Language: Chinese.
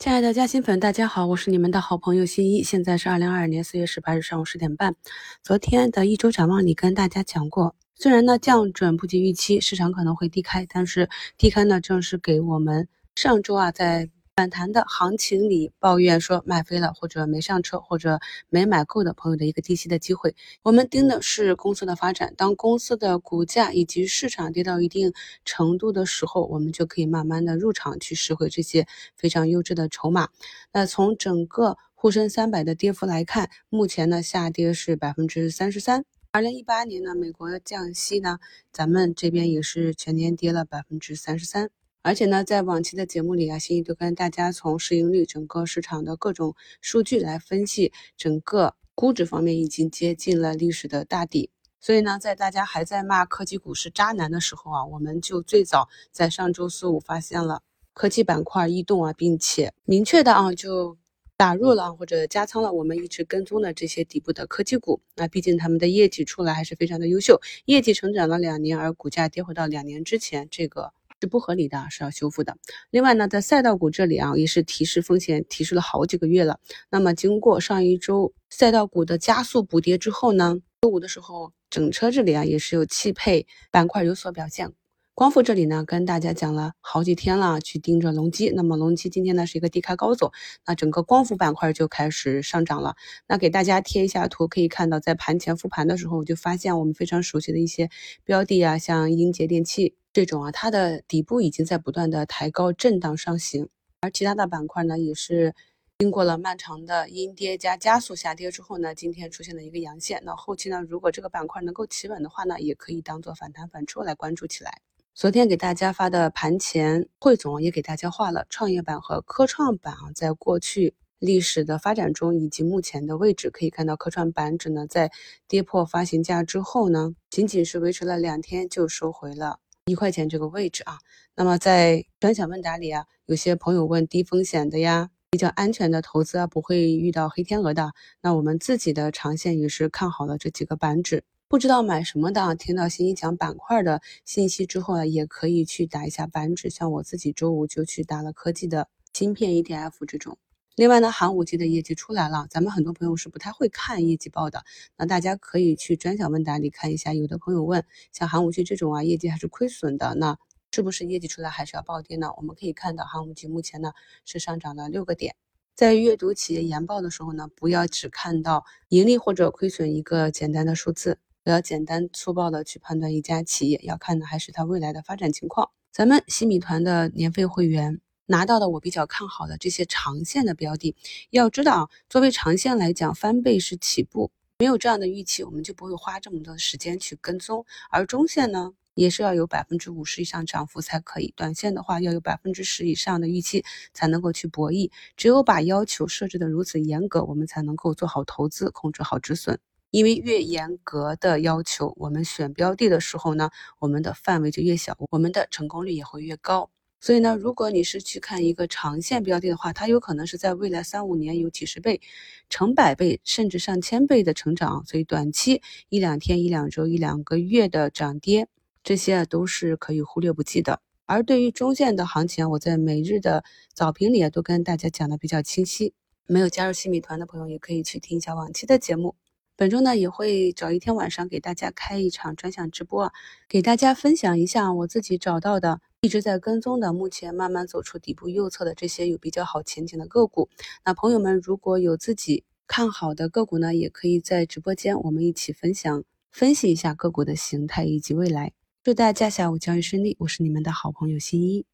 亲爱的嘉兴粉，大家好，我是你们的好朋友新一。现在是二零二二年四月十八日上午十点半。昨天的一周展望里跟大家讲过，虽然呢降准不及预期，市场可能会低开，但是低开呢正是给我们上周啊在。反弹的行情里抱怨说卖飞了，或者没上车，或者没买够的朋友的一个低吸的机会。我们盯的是公司的发展，当公司的股价以及市场跌到一定程度的时候，我们就可以慢慢的入场去拾回这些非常优质的筹码。那从整个沪深三百的跌幅来看，目前呢下跌是百分之三十三。二零一八年呢美国降息呢，咱们这边也是全年跌了百分之三十三。而且呢，在往期的节目里啊，新一都跟大家从市盈率、整个市场的各种数据来分析，整个估值方面已经接近了历史的大底。所以呢，在大家还在骂科技股是渣男的时候啊，我们就最早在上周四五发现了科技板块异动啊，并且明确的啊就打入了或者加仓了我们一直跟踪的这些底部的科技股。那毕竟他们的业绩出来还是非常的优秀，业绩成长了两年，而股价跌回到两年之前这个。是不合理的，是要修复的。另外呢，在赛道股这里啊，也是提示风险，提示了好几个月了。那么经过上一周赛道股的加速补跌之后呢，周五的时候整车这里啊，也是有汽配板块有所表现。光伏这里呢，跟大家讲了好几天了，去盯着隆基。那么隆基今天呢是一个低开高走，那整个光伏板块就开始上涨了。那给大家贴一下图，可以看到在盘前复盘的时候，我就发现我们非常熟悉的一些标的啊，像英杰电器这种啊，它的底部已经在不断的抬高震荡上行，而其他的板块呢，也是经过了漫长的阴跌加加速下跌之后呢，今天出现了一个阳线。那后期呢，如果这个板块能够企稳的话呢，也可以当做反弹反抽来关注起来。昨天给大家发的盘前汇总也给大家画了创业板和科创板啊，在过去历史的发展中以及目前的位置，可以看到科创板指呢在跌破发行价之后呢，仅仅是维持了两天就收回了一块钱这个位置啊。那么在专享问答里啊，有些朋友问低风险的呀，比较安全的投资啊，不会遇到黑天鹅的，那我们自己的长线也是看好了这几个板指。不知道买什么的，听到新一讲板块的信息之后呢，也可以去打一下板指。像我自己周五就去打了科技的芯片 ETF 这种。另外呢，寒武纪的业绩出来了，咱们很多朋友是不太会看业绩报的，那大家可以去专享问答里看一下。有的朋友问，像寒武纪这种啊，业绩还是亏损的，那是不是业绩出来还是要暴跌呢？我们可以看到，寒武纪目前呢是上涨了六个点。在阅读企业研报的时候呢，不要只看到盈利或者亏损一个简单的数字。不要简单粗暴的去判断一家企业，要看的还是它未来的发展情况。咱们新米团的年费会员拿到的，我比较看好的这些长线的标的，要知道啊，作为长线来讲，翻倍是起步，没有这样的预期，我们就不会花这么多时间去跟踪。而中线呢，也是要有百分之五十以上涨幅才可以，短线的话要有百分之十以上的预期才能够去博弈。只有把要求设置的如此严格，我们才能够做好投资，控制好止损。因为越严格的要求，我们选标的的时候呢，我们的范围就越小，我们的成功率也会越高。所以呢，如果你是去看一个长线标的的话，它有可能是在未来三五年有几十倍、成百倍甚至上千倍的成长。所以短期一两天、一两周、一两个月的涨跌，这些都是可以忽略不计的。而对于中线的行情，我在每日的早评里啊都跟大家讲的比较清晰。没有加入新米团的朋友，也可以去听一下往期的节目。本周呢，也会找一天晚上给大家开一场专享直播，给大家分享一下我自己找到的、一直在跟踪的、目前慢慢走出底部右侧的这些有比较好前景的个股。那朋友们如果有自己看好的个股呢，也可以在直播间我们一起分享、分析一下个股的形态以及未来。祝大家下午交易顺利，我是你们的好朋友新一。